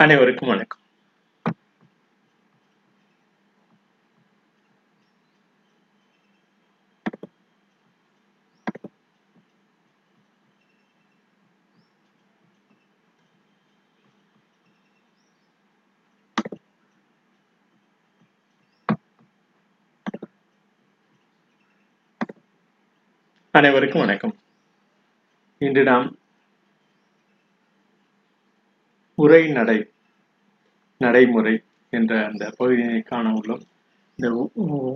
அனைவருக்கும் வணக்கம் அனைவருக்கும் வணக்கம் இன்று நாம் உரைநடை நடைமுறை என்ற அந்த பகுதியை காண உள்ளோம். இந்த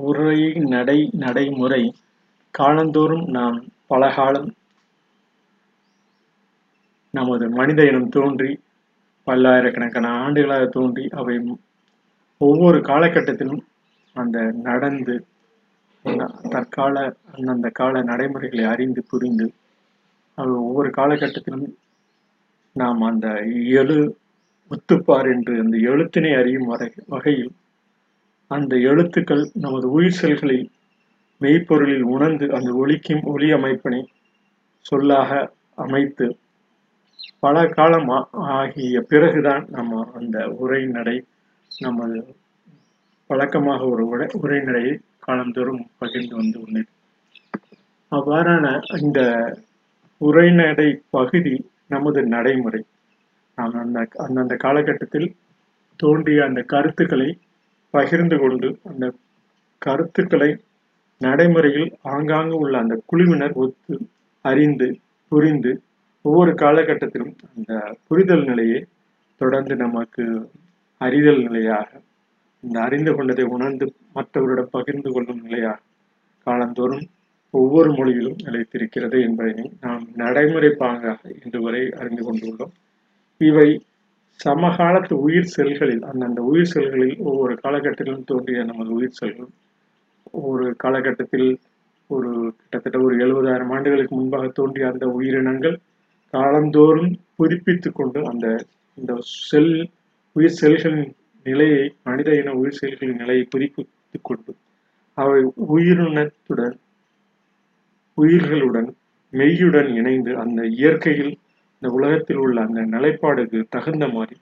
உரை நடை நடைமுறை காலந்தோறும் நாம் பல காலம் நமது மனித இனம் தோன்றி பல்லாயிரக்கணக்கான ஆண்டுகளாக தோன்றி அவை ஒவ்வொரு காலகட்டத்திலும் அந்த நடந்து தற்கால அந்தந்த கால நடைமுறைகளை அறிந்து புரிந்து அவை ஒவ்வொரு காலகட்டத்திலும் நாம் அந்த எழு முத்துப்பார் என்று அந்த எழுத்தினை அறியும் வரை வகையில் அந்த எழுத்துக்கள் நமது உயிர் செல்களில் மெய்ப்பொருளில் உணர்ந்து அந்த ஒளிக்கும் ஒளி அமைப்பினை சொல்லாக அமைத்து பல காலம் ஆ- ஆகிய பிறகுதான் நம்ம அந்த உரைநடை நமது வழக்கமாக ஒரு உரை உரைநடையை காலந்தோறும் பகிர்ந்து வந்து உள்ளது அவ்வாறான இந்த உரைநடை பகுதி நமது நடைமுறை. நாம் அந்த அந்தந்த காலகட்டத்தில் தோன்றிய அந்த கருத்துக்களை பகிர்ந்து கொண்டு அந்த கருத்துக்களை நடைமுறையில் ஆங்காங்கு உள்ள அந்த குழுவினர் ஒத்து அறிந்து புரிந்து ஒவ்வொரு காலகட்டத்திலும் அந்த புரிதல் நிலையை தொடர்ந்து நமக்கு அறிதல் நிலையாக இந்த அறிந்து கொண்டதை உணர்ந்து மற்றவரிடம் பகிர்ந்து கொள்ளும் நிலையாக காலந்தோறும் ஒவ்வொரு மொழியிலும் நிலைத்திருக்கிறது என்பதனை நாம் நடைமுறை பாங்காக இன்று வரை அறிந்து கொண்டுள்ளோம். இவை சமகாலத்து உயிர் செல்களில் அந்தந்த உயிர் செல்களில் ஒவ்வொரு காலகட்டத்திலும் தோன்றிய நமது உயிர் செல்கள். ஒரு காலகட்டத்தில் ஒரு கிட்டத்தட்ட ஒரு எழுபதாயிரம் ஆண்டுகளுக்கு முன்பாக தோன்றிய அந்த உயிரினங்கள் காலந்தோறும் புதுப்பித்து கொண்டு அந்த இந்த செல் உயிர் செல்களின் நிலையை மனித இன உயிர் செல்களின் நிலையை புதுப்பித்துக் கொண்டு அவை உயிரினத்துடன் உயிர்களுடன் மெய்யுடன் இணைந்து அந்த இயற்கையில் இந்த உலகத்தில் உள்ள அந்த நிலைப்பாடுக்கு தகுந்த மாதிரி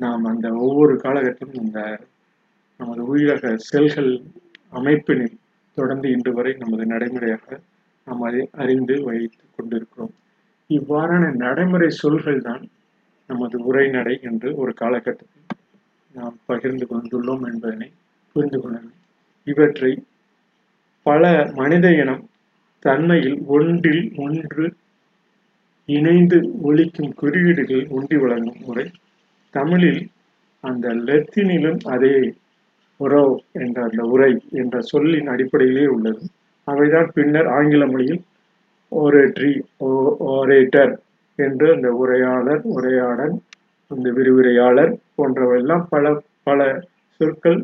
நாம் அந்த ஒவ்வொரு காலகட்டத்திலும் இந்த நமது உயிரக செல்கள் அமைப்பினில் தொடர்ந்து இன்று வரை நமது நடைமுறையாக நாம் அதை அறிந்து வைத்து கொண்டிருக்கிறோம். இவ்வாறான நடைமுறை சொல்கள் தான் நமது உரைநடை என்று ஒரு காலகட்டத்தில் நாம் பகிர்ந்து கொண்டுள்ளோம் என்பதனை புரிந்து கொள்ளணும் இவற்றை பல மனித இனம் தன்மையில் ஒன்றில் ஒன்று இணைந்து ஒலிக்கும் குறியீடுகள் ஒன்றி வழங்கும் முறை. தமிழில் அந்த லத்தீனிலும் அதே உறோ என்ற அந்த உரை என்ற சொல்லின் அடிப்படையிலே உள்ளது. அவைதான் பின்னர் ஆங்கில மொழியில் ஓரேட்ரி ஓரேட்டர் என்று அந்த உரையாளர் உரையாடல் அந்த விரிவுரையாளர் போன்றவையெல்லாம் பல பல சொற்கள்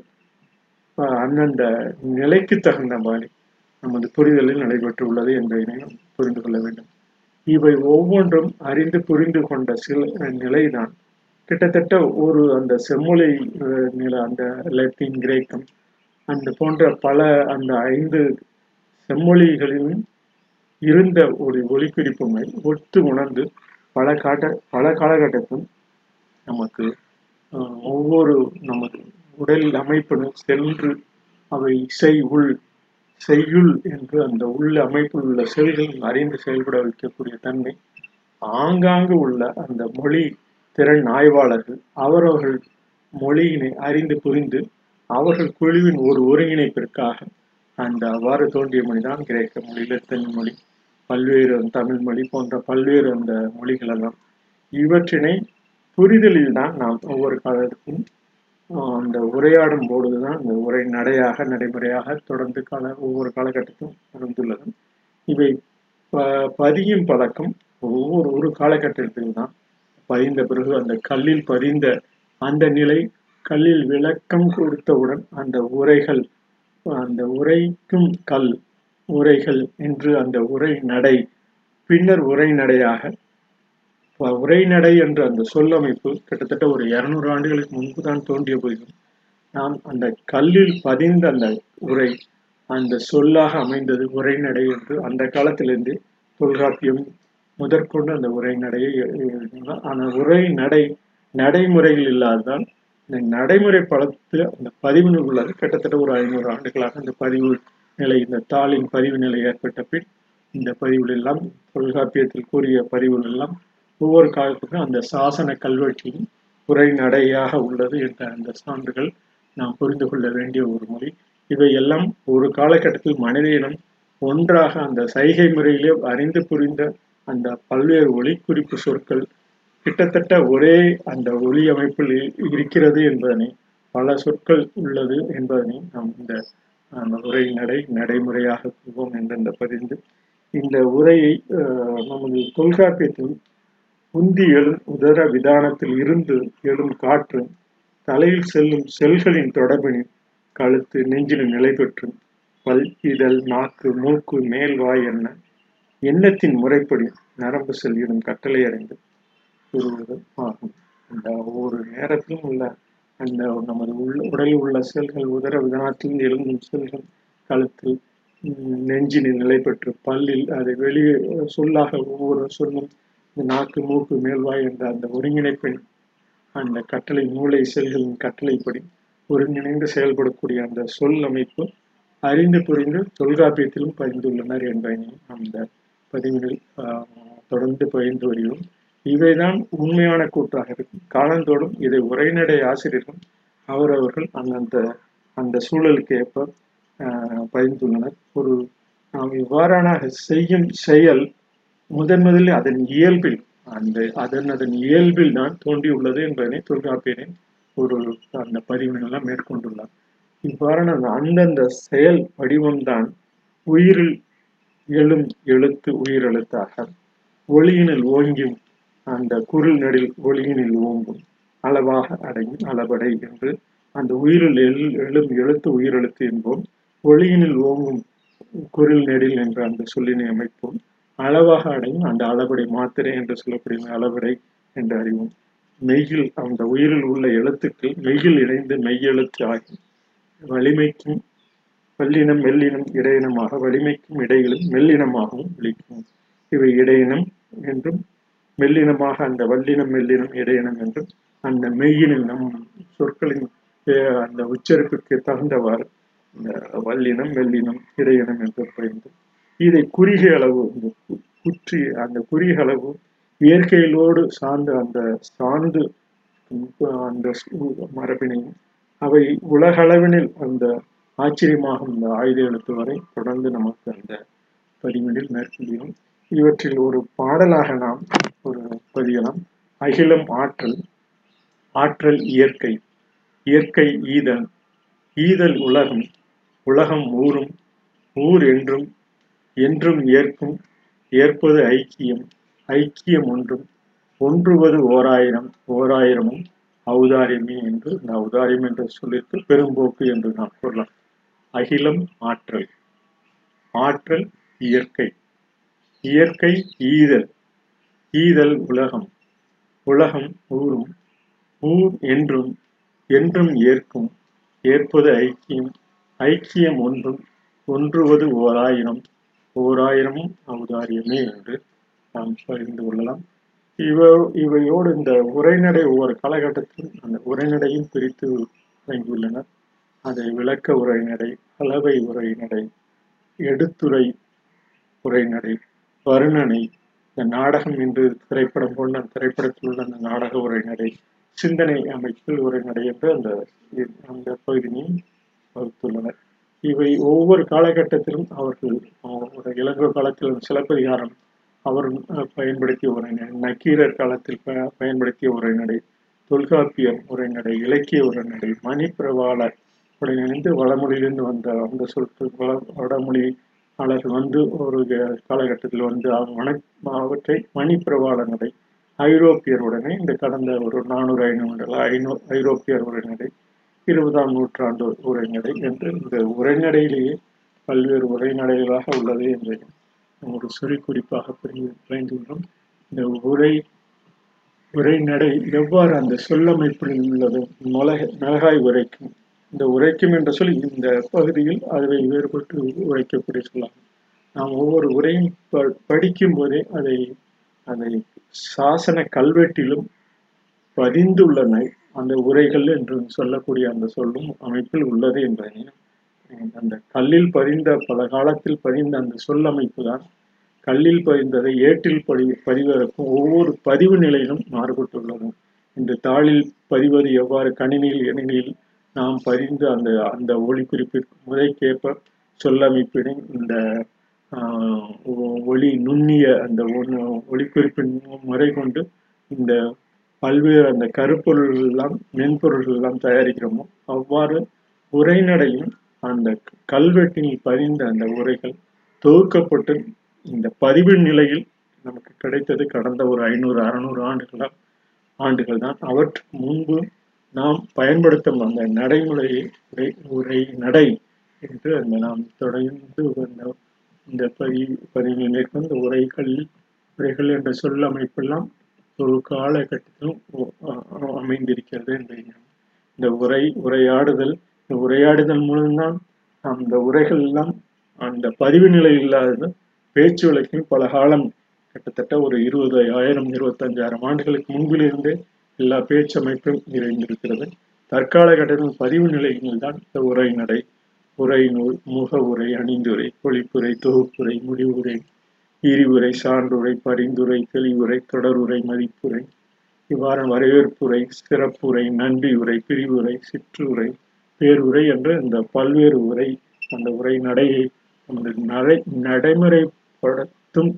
அஹ், அந்தந்த நிலைக்கு தகுந்த மாதிரி நமது புரிதலில் நடைபெற்றுள்ளது என்பதை நாம் புரிந்து கொள்ள வேண்டும். இவை ஒவ்வொன்றும் அறிந்து புரிந்து கொண்ட சில நிலைதான். கிட்டத்தட்ட ஒரு அந்த செம்மொழி நில அந்த லத்தீன் கிரேக்கம் அந்த போன்ற பல அந்த ஐந்து செம்மொழிகளிலும் இருந்த ஒரு ஒளிப்பிரிப்புமை ஒத்து உணர்ந்து பல காட்ட பல காலகட்டத்திலும் நமக்கு ஒவ்வொரு நமது உடல் அமைப்பினும் சென்று அவை இசை உள் செய்யுள் என்று அந்த உள்ள அமைப்பில் உள்ள செல்கள் அறிந்து செயல்பட வைக்கக்கூடிய தன்மை ஆங்காங்கு உள்ள அந்த மொழி திறன் ஆய்வாளர்கள் அவரவர்கள் மொழியினை அறிந்து புரிந்து அவர்கள் குழுவின் ஒரு ஒருங்கிணைப்பிற்காக அந்த அவ்வாறு தோன்றிய மொழிதான் கிரேக்க மொழி லத்தீன் மொழி பல்வேறு தமிழ் மொழி போன்ற பல்வேறு அந்த மொழிகளெல்லாம் இவற்றினை புரிதலில் தான் நாம் ஒவ்வொரு காலத்துக்கும் அந்த உரையாடும் தான் அந்த உரை நடையாக நடைமுறையாக தொடர்ந்து கால ஒவ்வொரு காலகட்டத்திலும் நடந்துள்ளது. இவை ப- பதியும் பழக்கம் ஒவ்வொரு ஒரு காலகட்டத்தில் தான் பதிந்த பிறகு அந்த கல்லில் பதிந்த அந்த நிலை கல்லில் விளக்கம் கொடுத்தவுடன் அந்த உரைகள் அந்த உரைக்கும் கல் உரைகள் என்று அந்த உரை நடை பின்னர் உரை நடையாக உரைநடை என்ற அந்த சொல்லமைப்பு கிட்டத்தட்ட ஒரு இருநூறு ஆண்டுகளுக்கு முன்பு தான் தோன்றிய போதிலும் நாம் அந்த கல்லில் பதிந்த அந்த உரை அந்த சொல்லாக அமைந்தது உரைநடை என்று அந்த காலத்திலிருந்து தொல்காப்பியம் முதற்கொண்டு அந்த உரைநடையை எழுதினார் ஆனால் உரைநடை நடைமுறையில் இல்லாததால் இந்த நடைமுறை படத்தில் அந்த பதிவு நூல் உள்ளது. கிட்டத்தட்ட ஒரு ஐநூறு ஆண்டுகளாக அந்த பதிவு நிலை இந்த தாளின் பதிவு நிலை ஏற்பட்ட பின் இந்த பதிவுகள் எல்லாம் தொல்காப்பியத்தில் கூறிய பதிவுகள் எல்லாம் ஒவ்வொரு காலத்துக்கும் அந்த சாசன கல்வெட்டியும் உரைநடையாக உள்ளது என்ற அந்த சான்றுகள் நாம் புரிந்து கொள்ள வேண்டிய ஒரு மொழி. இவையெல்லாம் ஒரு காலகட்டத்தில் மனித இனம் ஒன்றாக அந்த சைகை முறையிலே அறிந்து புரிந்த அந்த பல்வேறு ஒளி குறிப்பு சொற்கள் கிட்டத்தட்ட ஒரே அந்த ஒளி அமைப்பில் இருக்கிறது என்பதனை பல சொற்கள் உள்ளது என்பதனை நாம் இந்த உரை நடை நடைமுறையாக கொள்வோம் என்று பதிந்து இந்த உரையை நமது தொல்காப்பியத்தில் உந்தி எழும் உதர விதானத்தில் இருந்து எழும் காற்று தலையில் செல்லும் செல்களின் தொடர்பினில் கழுத்து நெஞ்சினு நிலை பெற்று பல் இதழ் நாக்கு மூக்கு மேல் வாய் என்ன? எண்ணத்தின் முறைப்படி நரம்பு செல்லிடும் கட்டளை அடைந்து கூறுவது ஆகும். அந்த ஒவ்வொரு நேரத்திலும் உள்ள அந்த நமது உள்ள உடலில் உள்ள செல்கள் உதர விதானத்தில் எழுந்தும் செல்கள் கழுத்தில் நெஞ்சினில் நிலை பெற்று பல்லில் அதை வெளியே சொல்லாக ஒவ்வொரு சொல்லும் இந்த நாக்கு மூக்கு மேல்வாய் என்ற அந்த ஒருங்கிணைப்பின் அந்த கட்டளை மூளை செல்களின் கட்டளைப்படி ஒருங்கிணைந்து செயல்படக்கூடிய அந்த சொல் அமைப்பு அறிந்து புரிந்து தொல்காப்பியத்திலும் பகிர்ந்துள்ளனர் என்பதை அந்த பதிவுகள் தொடர்ந்து பகிர்ந்து வருகிறோம். இவைதான் உண்மையான கூட்டாக இருக்கும். காலந்தோடும் இதை உரைநடை ஆசிரியர்கள் அவரவர்கள் அந்தந்த அந்த சூழலுக்கு ஏற்ப பகிர்ந்துள்ளனர். ஒரு நாம் இவ்வாறான செய்யும் செயல் முதன் முதலில் அதன் இயல்பில் அந்த அதன் அதன் இயல்பில் தான் தோன்றியுள்ளது என்பதனை தொல்காப்பியரின் ஒரு அந்த பதிவினெல்லாம் மேற்கொண்டுள்ளார். இவ்வாறான அந்தந்த செயல் வடிவம்தான் உயிரில் எழும் எழுத்து உயிரெழுத்தாக ஒளியினில் ஓங்கும் அந்த குரில் நெடில் ஒளியினில் ஓங்கும் அளவாக அடையும் அளவடை என்று அந்த உயிரில் எழு எழும் எழுத்து உயிரெழுத்து என்போம் ஒளியினில் ஓங்கும் குரில் நெடில் என்ற அந்த சொல்லினை அமைப்போம். அளவாக அடையும். அந்த அளவடை மாத்திரை என்று சொல்லக்கூடிய அளவடை என்று அறிவோம். மெய்யில் அந்த உயிரில் உள்ள எழுத்துக்கள் மெய்யில் இணைந்து மெய்யெழுத்து ஆகி வலிமைக்கும் வல்லினம் மெல்லினம் இடையினமாக வலிமைக்கும் இடையிலும் மெல்லினமாகவும் விழிக்கும். இவை இடையினம் என்றும் மெல்லினமாக அந்த வல்லினம் மெல்லினம் இடையினம் என்றும் அந்த மெய்யினில் நம் சொற்களின் அந்த உச்சரிப்புக்கு தகுந்தவாறு இந்த வல்லினம் மெல்லினம் இடையினம் என்று புரிந்து இதை குறுகிய அளவு இந்த குற்றி அந்த குறுகிய அளவு இயற்கையிலோடு சார்ந்த அந்த சார்ந்து அந்த மரபினையும் அவை உலகளவினில் அந்த ஆச்சரியமாகும் இந்த ஆயுத எழுத்து வரை தொடர்ந்து நமக்கு அந்த பதிவினில் மேற்கொள்கிறோம். இவற்றில் ஒரு பாடலாக நாம் ஒரு பதியலாம். அகிலம் ஆற்றல் ஆற்றல் இயற்கை இயற்கை ஈதல் ஈதல் உலகம் உலகம் ஊரும் ஊர் என்றும் என்றும் ஏற்கும் ஏற்பது ஐக்கியம் ஐக்கியம் ஒன்றும். ஒன்றுவது ஓராயிரம் ஓராயிரமும் ஔதாரியமே என்று இந்த ஔதாரியம் என்ற சொல்லிற்கு பெரும்போக்கு என்று நாம் கூறலாம். அகிலம் ஆற்றல். ஆற்றல் இயற்கை. இயற்கை ஈதல். ஈதல் உலகம். உலகம் ஊரும். ஊர் என்றும் என்றும் ஏற்கும். ஏற்பது ஐக்கியம். ஐக்கியம் ஒன்றும். ஒன்றுவது ஓராயிரம் ஓர் ஆயிரமும் ஔதாரியமே என்று நாம் பகிர்ந்து கொள்ளலாம். இவ இவையோடு இந்த உரைநடை ஒவ்வொரு காலகட்டத்திலும் அந்த உரைநடையும் பிரித்து வழங்கியுள்ளனர் அதை விளக்க உரைநடை அளவை உரைநடை எடுத்துரை உரைநடை வருணனை இந்த நாடகம் என்று திரைப்படம் போன்ற திரைப்படத்தில் உள்ள அந்த நாடக உரைநடை சிந்தனை அமைப்பில் உரைநடை என்று அந்த அந்த பகுதியையும் வகுத்துள்ளனர். இவை ஒவ்வொரு காலகட்டத்திலும் அவர்கள் ஒரு இளங்கோ காலத்தில் சிலப்பதிகாரம் அவர் பயன்படுத்திய உரைநடை நக்கீரர் காலத்தில் ப பயன்படுத்திய உரைநடை தொல்காப்பியம் உரைநடை இலக்கிய உரைநடை மணிப்பிரவாளர் உடனிணைந்து வடமொழியிலிருந்து வந்த அந்த சொற்கள் வட வடமொழியாளர் வந்து ஒரு காலகட்டத்தில் வந்து வன அவற்றை மணிப்பிரவாள நடை ஐரோப்பியருடனே இந்த கடந்த ஒரு நானூறு ஐநூறு ஐநூ ஐரோப்பியர் உரைநடை இருபதாம் நூற்றாண்டு உரைநடை என்று இந்த உரைநடையிலேயே பல்வேறு உரைநடைகளாக உள்ளது என்று ஒரு சிறு குறிப்பாக புரிந்துள்ளோம் இந்த உரை உரைநடை எவ்வாறு அந்த சொல்லமைப்பில் உள்ளது மிளக மிளகாய் உரைக்கும் இந்த உரைக்கும் என்ற சொல் இந்த பகுதியில் அதை வேறுபட்டு உரைக்கக்கூடிய சொல்லாகும். நாம் ஒவ்வொரு உரையும் படிக்கும் போதே அதை அதை சாசன கல்வெட்டிலும் பதிந்துள்ளன அந்த உரைகள் என்று சொல்லக்கூடிய அந்த சொல்லும் அமைப்பில் உள்ளது என்பதையும் அந்த கல்லில் பதிந்த பல காலத்தில் பதிந்த அந்த சொல் அமைப்பு தான். கல்லில் பதிந்ததை ஏட்டில் பதி பதிவதற்கும் ஒவ்வொரு பதிவு நிலையிலும் மாறுபட்டுள்ளது. இந்த தாளில் பதிவது எவ்வாறு கணினியில் எணினியில் நாம் பதிந்து அந்த அந்த ஒளிக்குறிப்பிற்கு முறைக்கேற்ப சொல்லமைப்பினை இந்த ஒளி நுண்ணிய அந்த ஒன்று ஒளிக்குறிப்பின் முறை கொண்டு இந்த பல்வேறு அந்த கருப்பொருள்கள் எல்லாம் மென்பொருள்கள் எல்லாம் தயாரிக்கிறோமோ அவ்வாறு உரைநடையும் அந்த கல்வெட்டில் பதிந்த அந்த உரைகள் தொகுக்கப்பட்டு இந்த பதிவு நிலையில் நமக்கு கிடைத்தது கடந்த ஒரு ஐநூறு அறநூறு ஆண்டுகளாக ஆண்டுகள் தான். அவற்றுக்கு முன்பு நாம் பயன்படுத்தும் அந்த நடைமுறையை உரை உரை நடை என்று அந்த நாம் தொடர்ந்து வந்த இந்த பதி பதிவு மேற்கொண்டு உரைகள் உரைகள் என்ற சொல் அமைப்பெல்லாம் ஒரு காலகட்டத்திலும் அமைந்திருக்கிறது என்று இந்த உரை உரையாடுதல் இந்த உரையாடுதல் மூலம்தான் அந்த உரைகள் எல்லாம் அந்த பதிவு நிலை இல்லாத பேச்சு வழக்கில் பல காலம் கிட்டத்தட்ட ஒரு இருபது ஆயிரம் இருபத்தஞ்சாயிரம் ஆண்டுகளுக்கு முன்பிலிருந்தே எல்லா பேச்சமைப்பும் நிறைந்திருக்கிறது. தற்கால கட்டத்தில் பதிவு நிலையங்கள் தான் இந்த உரை நடை உரை நூல் முக உரை அணிந்துரை பொழிப்புரை தொகுப்புரை முடிவுரை விரிவுரை சான்றுரை பரிந்துரை தெளிவுரை தொடருரை மதிப்புரை. இவ்வாறு வரவேற்புரை சிறப்புரை நன்றி உரை பிரிவுரை சிற்றுரை பேருரை என்ற இந்த பல்வேறு உரை அந்த உரை நடையை அந்த நடை நடைமுறைப்படுத்தும்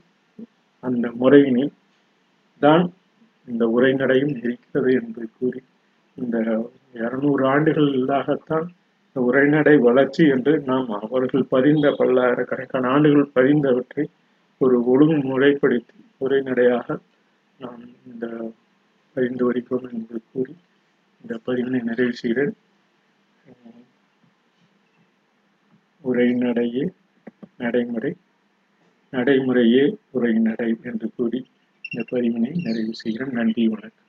அந்த முறையினில் தான் இந்த உரைநடையும் இருக்கிறது என்று கூறி இந்த இருநூறு ஆண்டுகளாகத்தான் இந்த உரைநடை வளர்ச்சி என்று நாம் அவர்கள் பதிந்த பல்லாயிரக்கணக்கான ஆண்டுகள் பதிந்தவற்றை ஒரு ஒழுங்குமுறைப்படுத்தி உரைநடையாக நாம் இந்த பரிந்து வரைக்கும் என்று கூறி இந்த பதிவினை நிறைவு செய்கிறேன். உரைநடையே நடைமுறை நடைமுறையே உரைநடை என்று கூறி இந்த பதிவினை நிறைவு செய்கிறேன். நன்றி வணக்கம்.